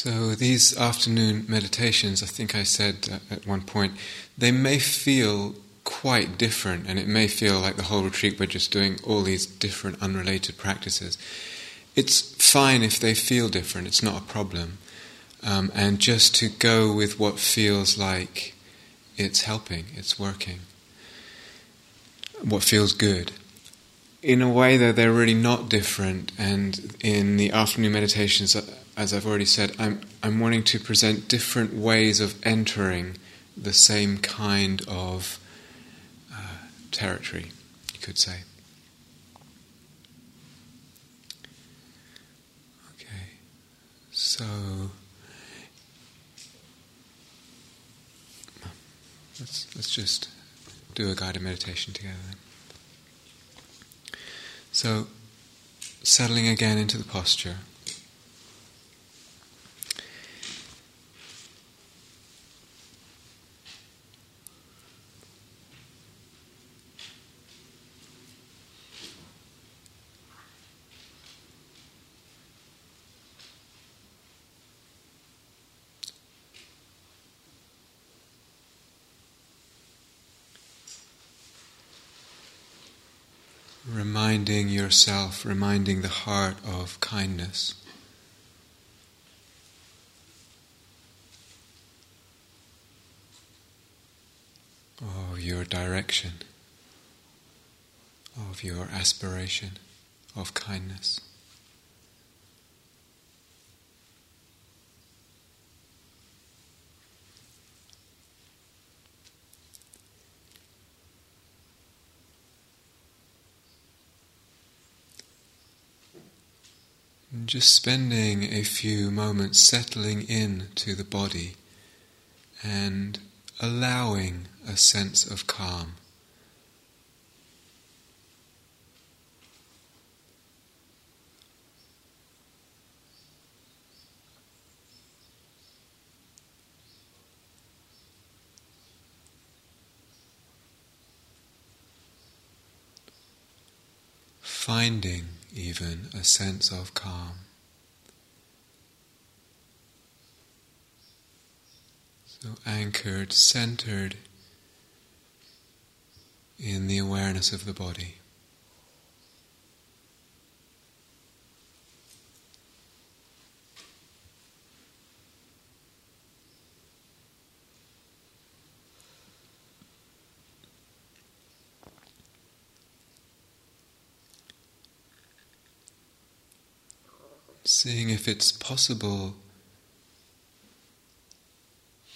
So, these afternoon meditations, I think I said uh, at one point, they may feel quite different, and it may feel like the whole retreat we're just doing all these different unrelated practices. It's fine if they feel different, it's not a problem. Um, and just to go with what feels like it's helping, it's working, what feels good. In a way, though, they're really not different, and in the afternoon meditations, as I've already said, I'm, I'm wanting to present different ways of entering the same kind of uh, territory, you could say. Okay, so let's, let's just do a guided meditation together. So, settling again into the posture. Reminding yourself, reminding the heart of kindness. Of your direction, of your aspiration of kindness. Just spending a few moments settling in to the body and allowing a sense of calm. Finding even a sense of calm. So anchored, centered in the awareness of the body. seeing if it's possible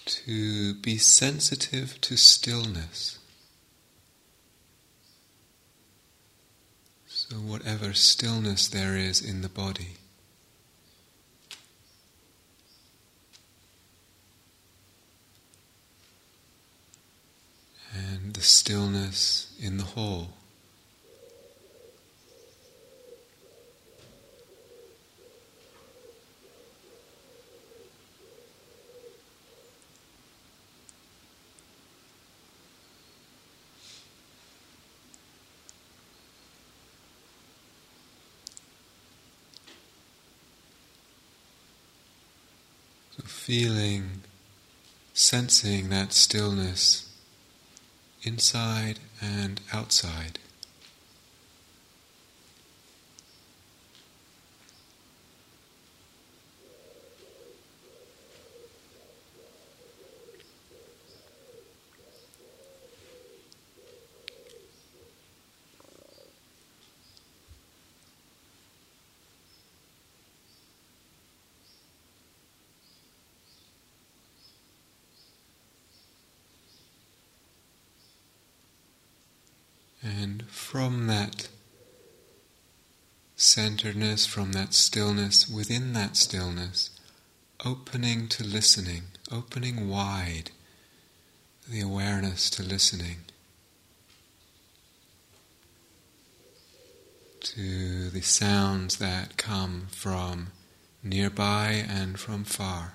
to be sensitive to stillness. So, whatever stillness there is in the body. And the stillness in the whole. Feeling, sensing that stillness inside and outside. And from that centeredness, from that stillness, within that stillness, opening to listening, opening wide the awareness to listening, to the sounds that come from nearby and from far.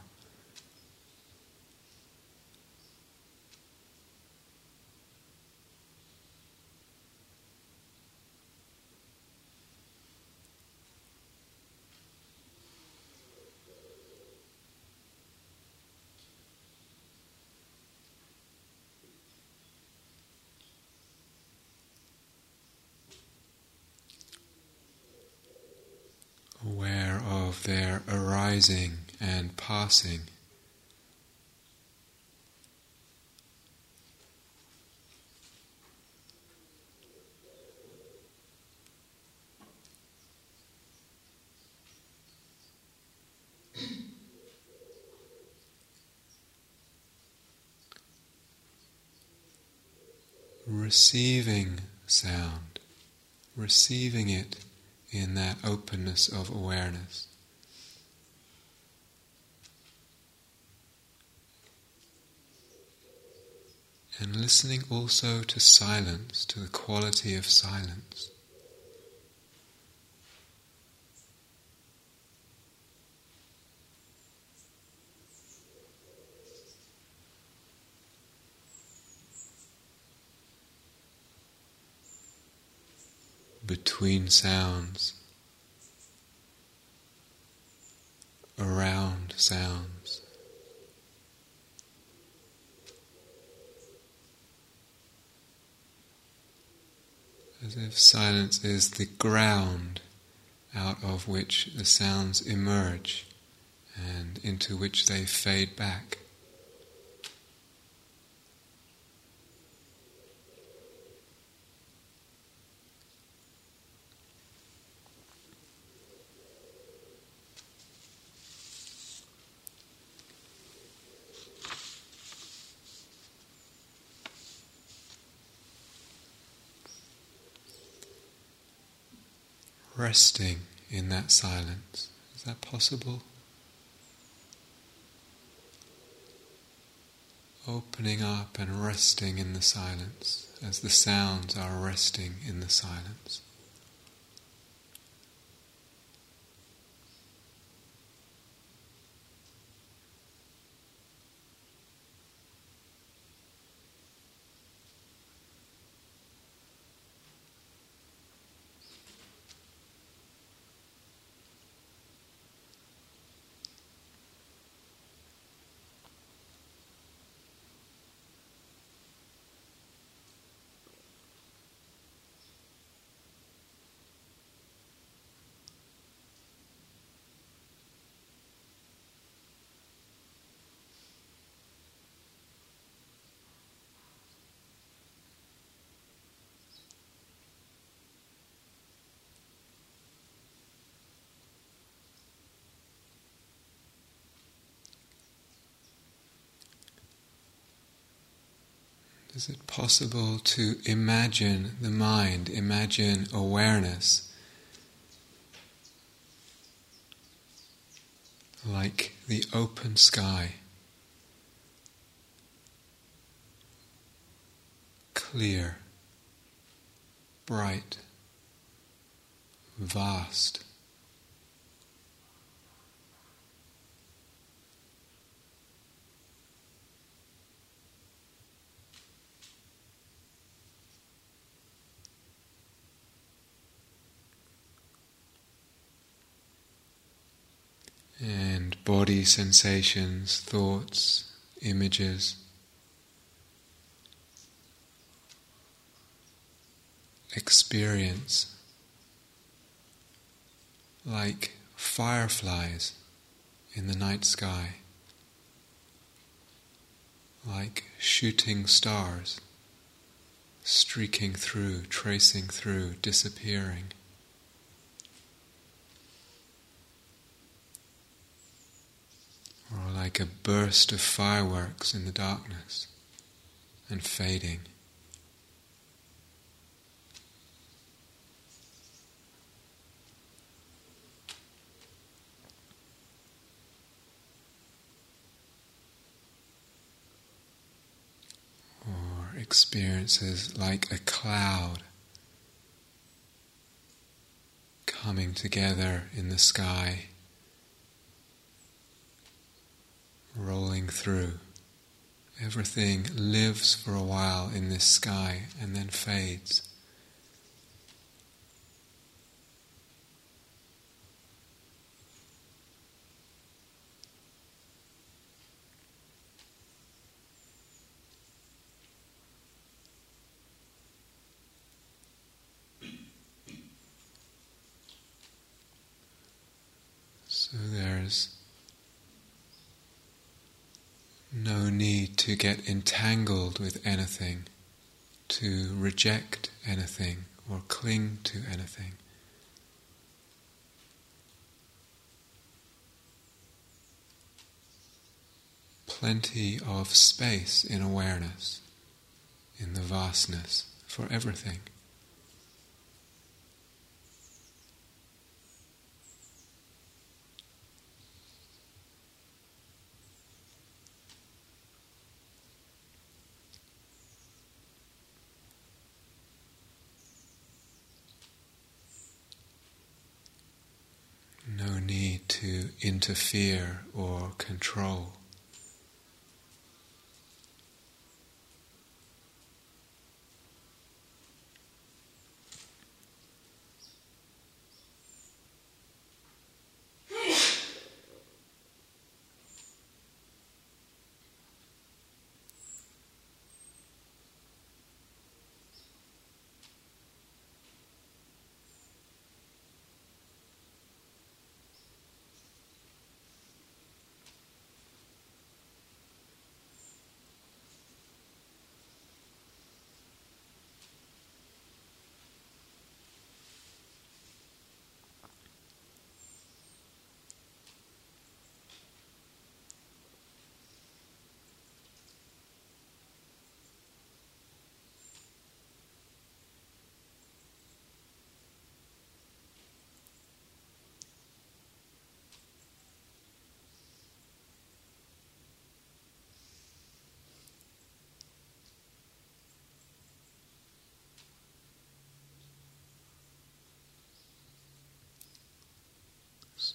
Their arising and passing. receiving sound, receiving it in that openness of awareness. And listening also to silence, to the quality of silence. between sounds, around sounds. As if silence is the ground out of which the sounds emerge and into which they fade back. Resting in that silence. Is that possible? Opening up and resting in the silence as the sounds are resting in the silence. Is it possible to imagine the mind, imagine awareness like the open sky? Clear, bright, vast. And body sensations, thoughts, images. Experience like fireflies in the night sky, like shooting stars streaking through, tracing through, disappearing. or like a burst of fireworks in the darkness and fading. Or experiences like a cloud coming together in the sky. Rolling through. Everything lives for a while in this sky and then fades. So appears. No need to get entangled with anything, to reject anything or cling to anything. Plenty of space in awareness, in the vastness, for everything. no need to interfere or control.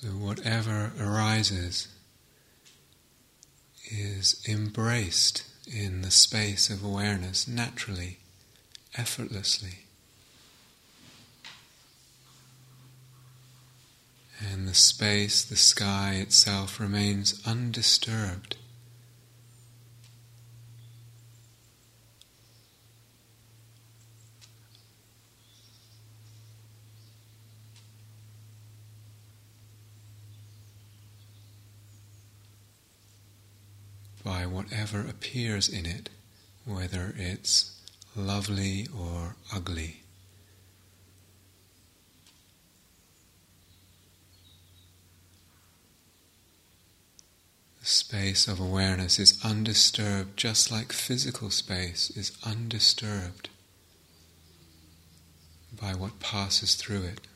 So, whatever arises is embraced in the space of awareness naturally, effortlessly. And the space, the sky itself remains undisturbed. By whatever appears in it, whether it's lovely or ugly. The space of awareness is undisturbed, just like physical space is undisturbed by what passes through it.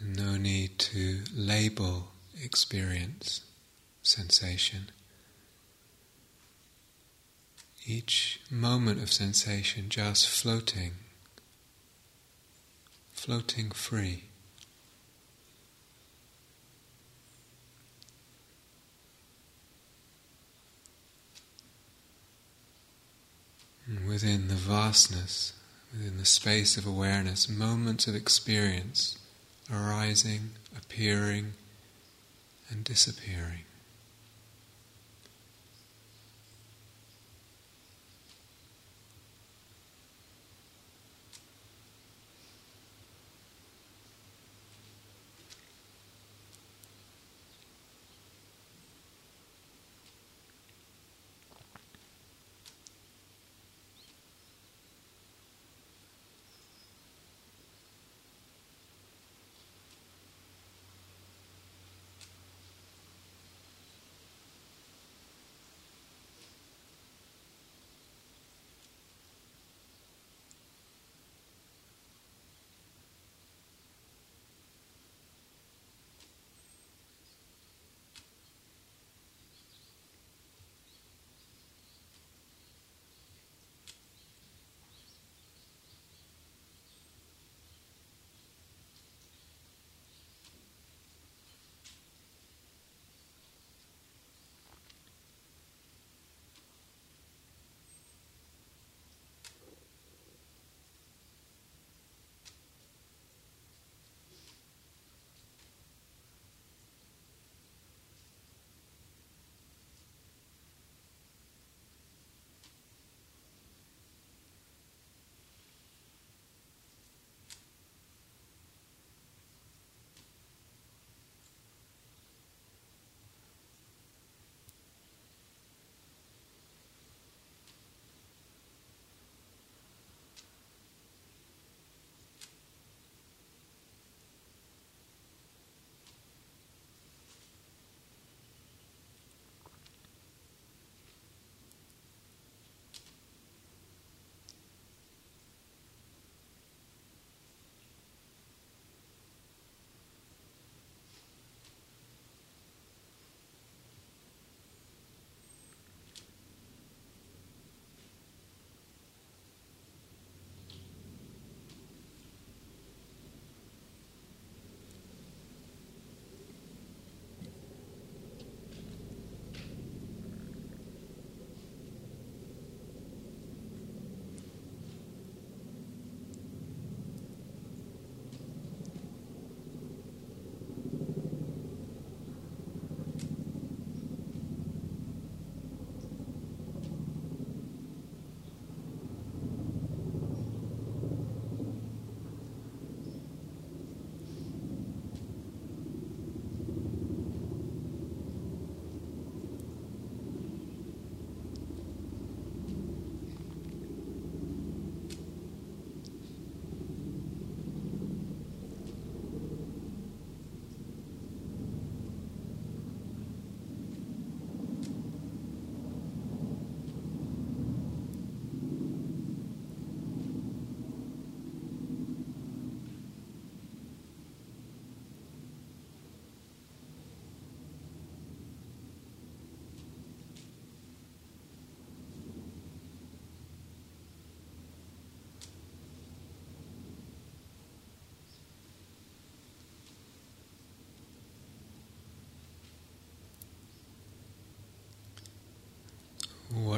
No need to label experience, sensation. Each moment of sensation just floating, floating free. And within the vastness, within the space of awareness, moments of experience arising, appearing, and disappearing.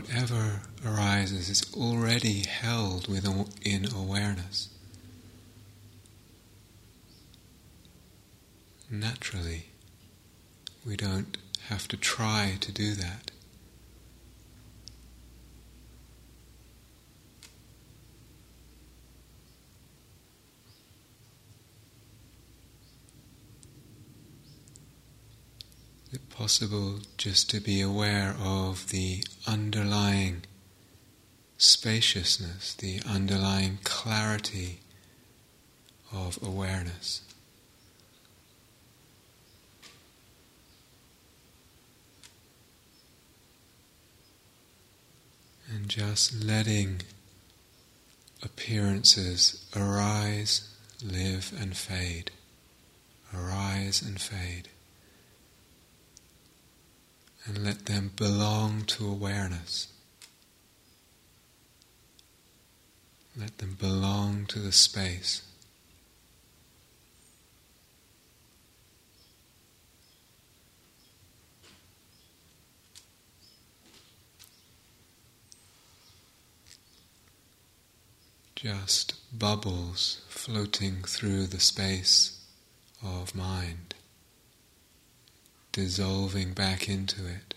Whatever arises is already held within awareness. Naturally, we don't have to try to do that. Is it possible just to be aware of the underlying spaciousness, the underlying clarity of awareness? And just letting appearances arise, live, and fade, arise and fade and let them belong to awareness. Let them belong to the space. Just bubbles floating through the space of mind dissolving back into it.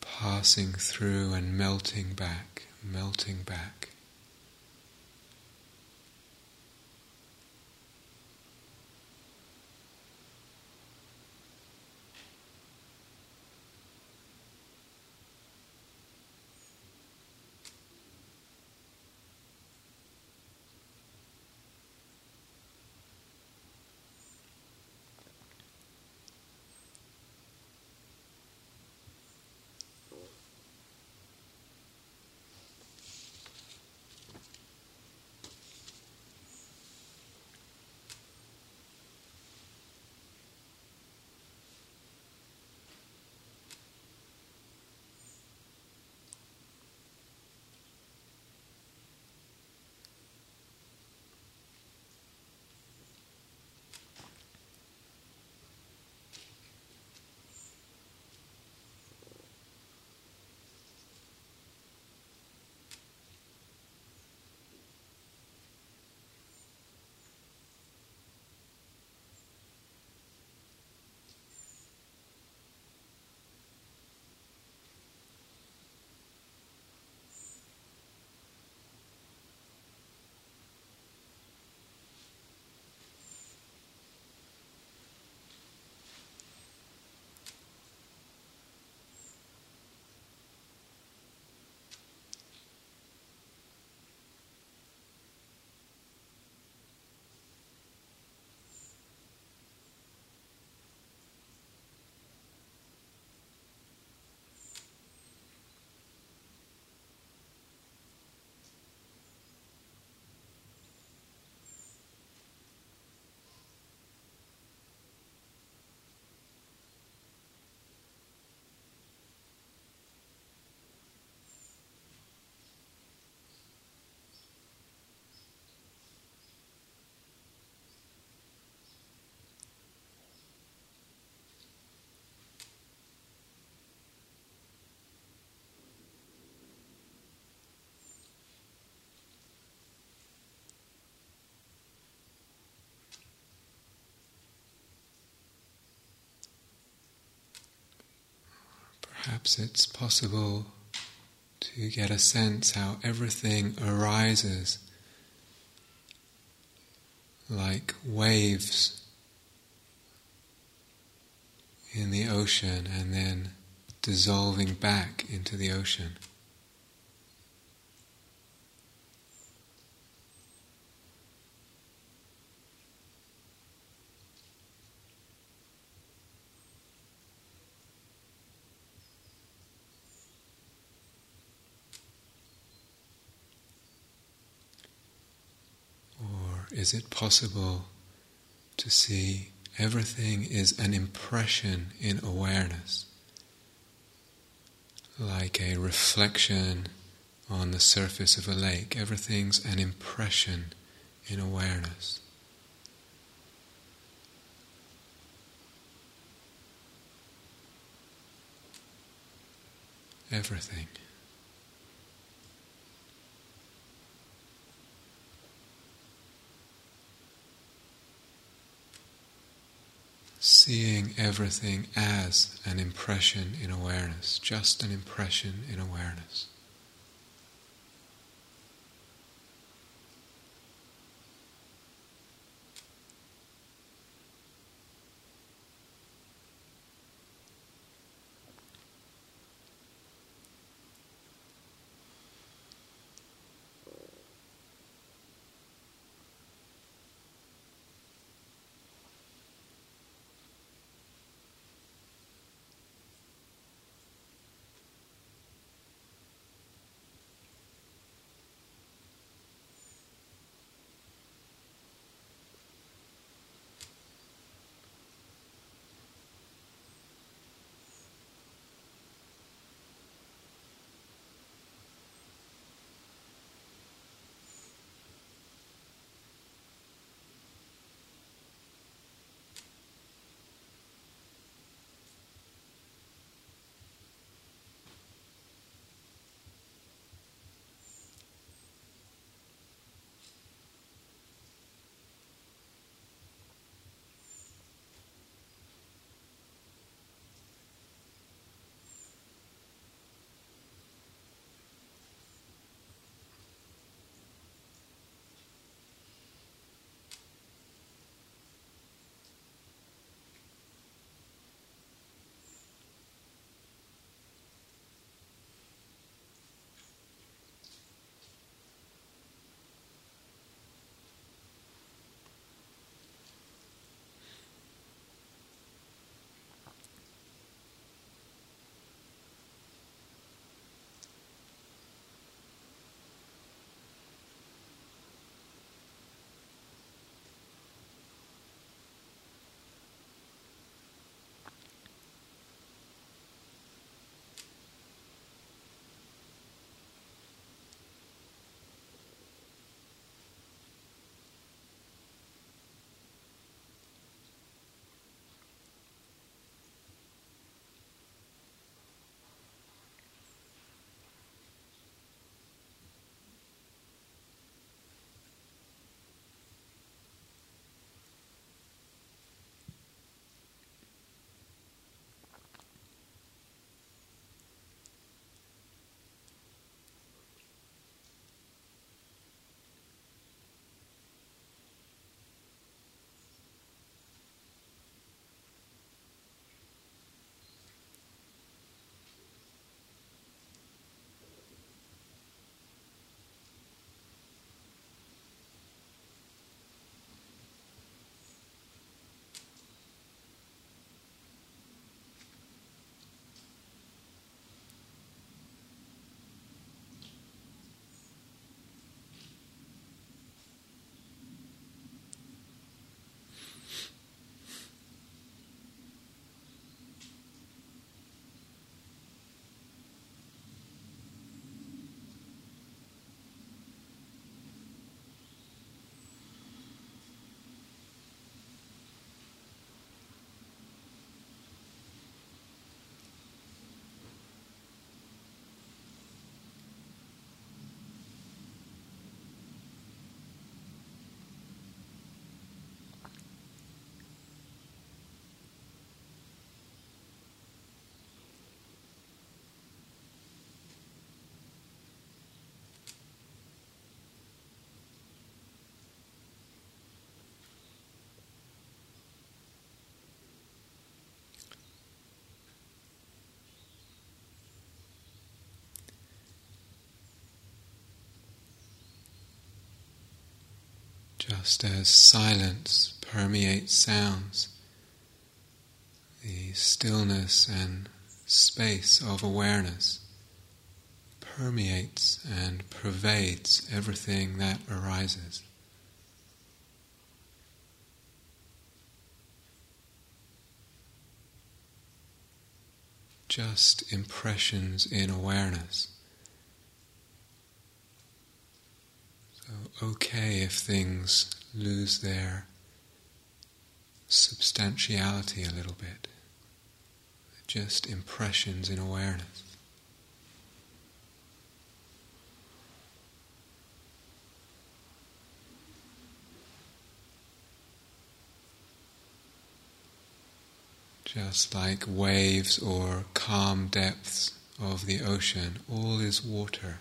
Passing through and melting back, melting back. Perhaps it's possible to get a sense how everything arises like waves in the ocean and then dissolving back into the ocean. Is it possible to see everything is an impression in awareness, like a reflection on the surface of a lake? Everything's an impression in awareness. Everything. Seeing everything as an impression in awareness, just an impression in awareness. Just as silence permeates sounds, the stillness and space of awareness permeates and pervades everything that arises. Just impressions in awareness. Okay if things lose their substantiality a little bit. Just impressions in awareness. Just like waves or calm depths of the ocean, all is water.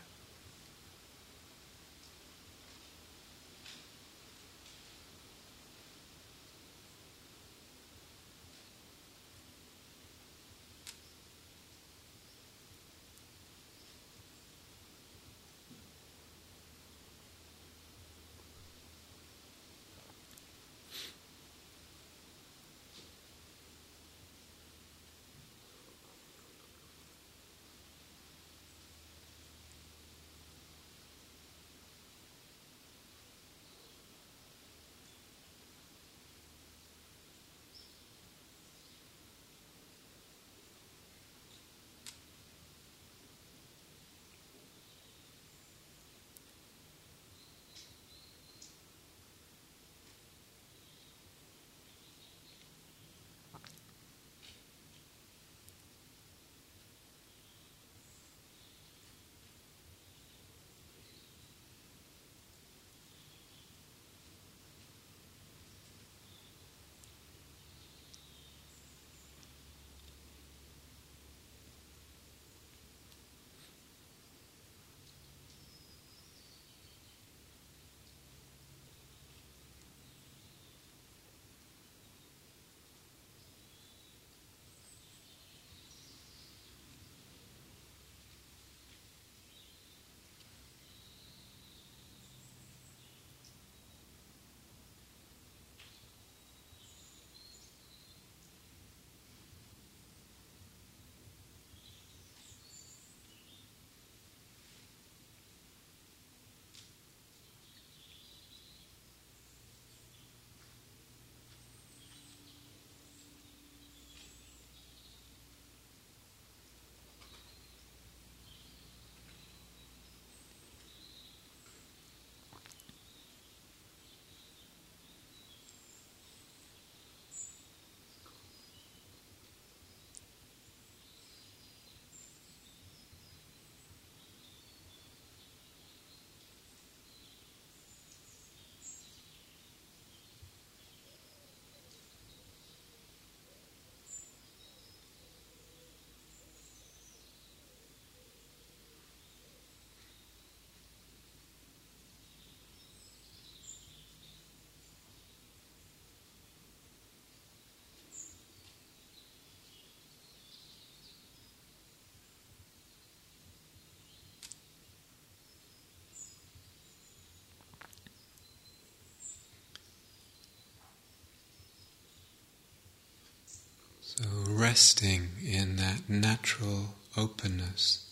Resting in that natural openness,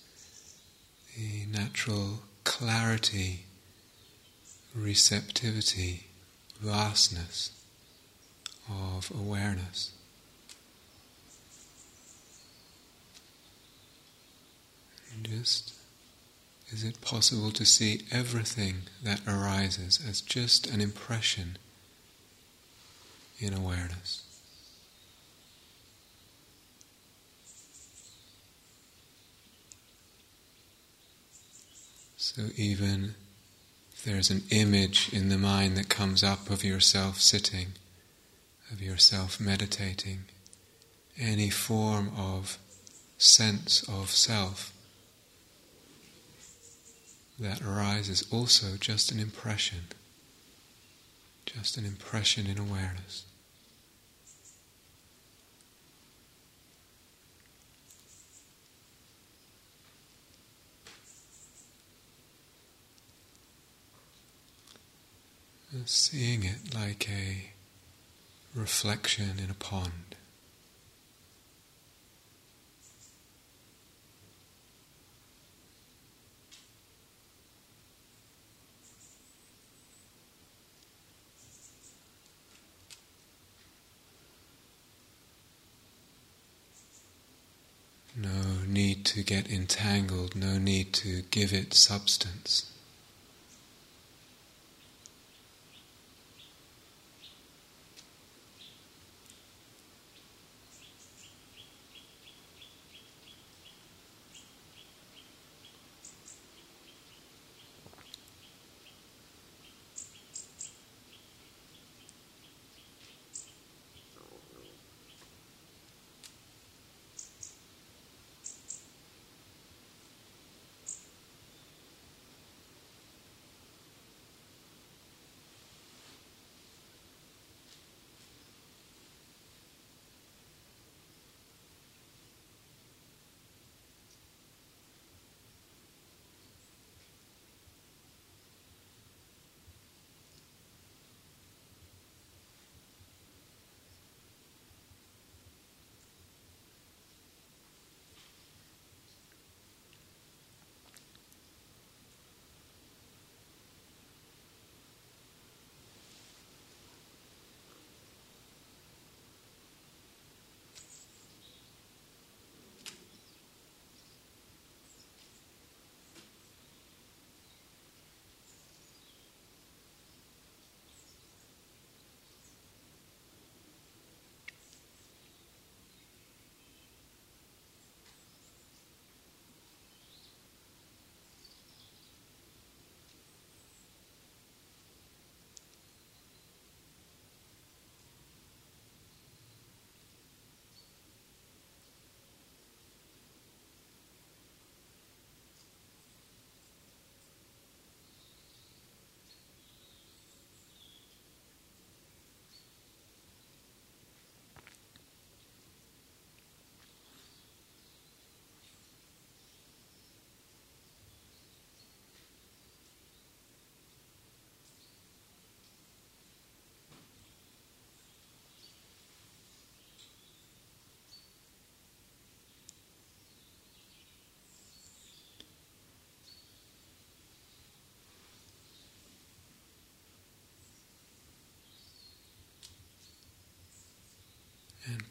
the natural clarity, receptivity, vastness of awareness. And just is it possible to see everything that arises as just an impression in awareness? So even if there's an image in the mind that comes up of yourself sitting, of yourself meditating, any form of sense of self that arises also just an impression, just an impression in awareness. Seeing it like a reflection in a pond. No need to get entangled, no need to give it substance.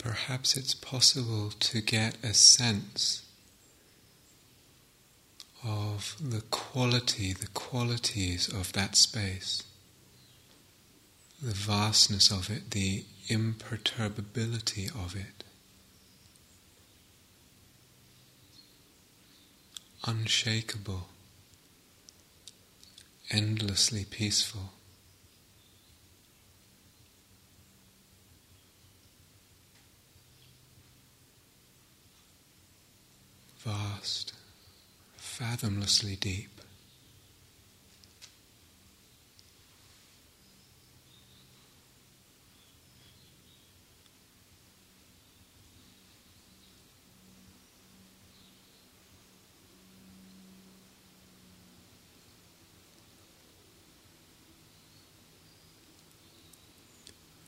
Perhaps it's possible to get a sense of the quality, the qualities of that space, the vastness of it, the imperturbability of it. Unshakable, endlessly peaceful. Vast fathomlessly deep.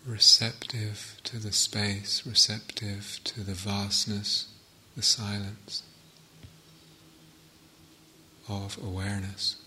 receptive to the space, receptive to the vastness, the silence of awareness.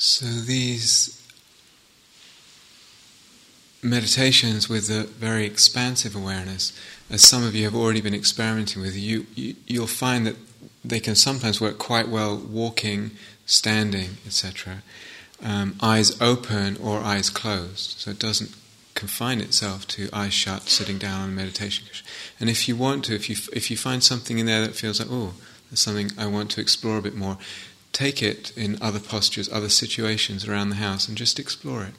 So these meditations with a very expansive awareness, as some of you have already been experimenting with, you, you you'll find that they can sometimes work quite well walking, standing, etc. Um, eyes open or eyes closed, so it doesn't confine itself to eyes shut, sitting down on a meditation cushion. And if you want to, if you if you find something in there that feels like, oh, there's something I want to explore a bit more, take it in other postures, other situations around the house, and just explore it.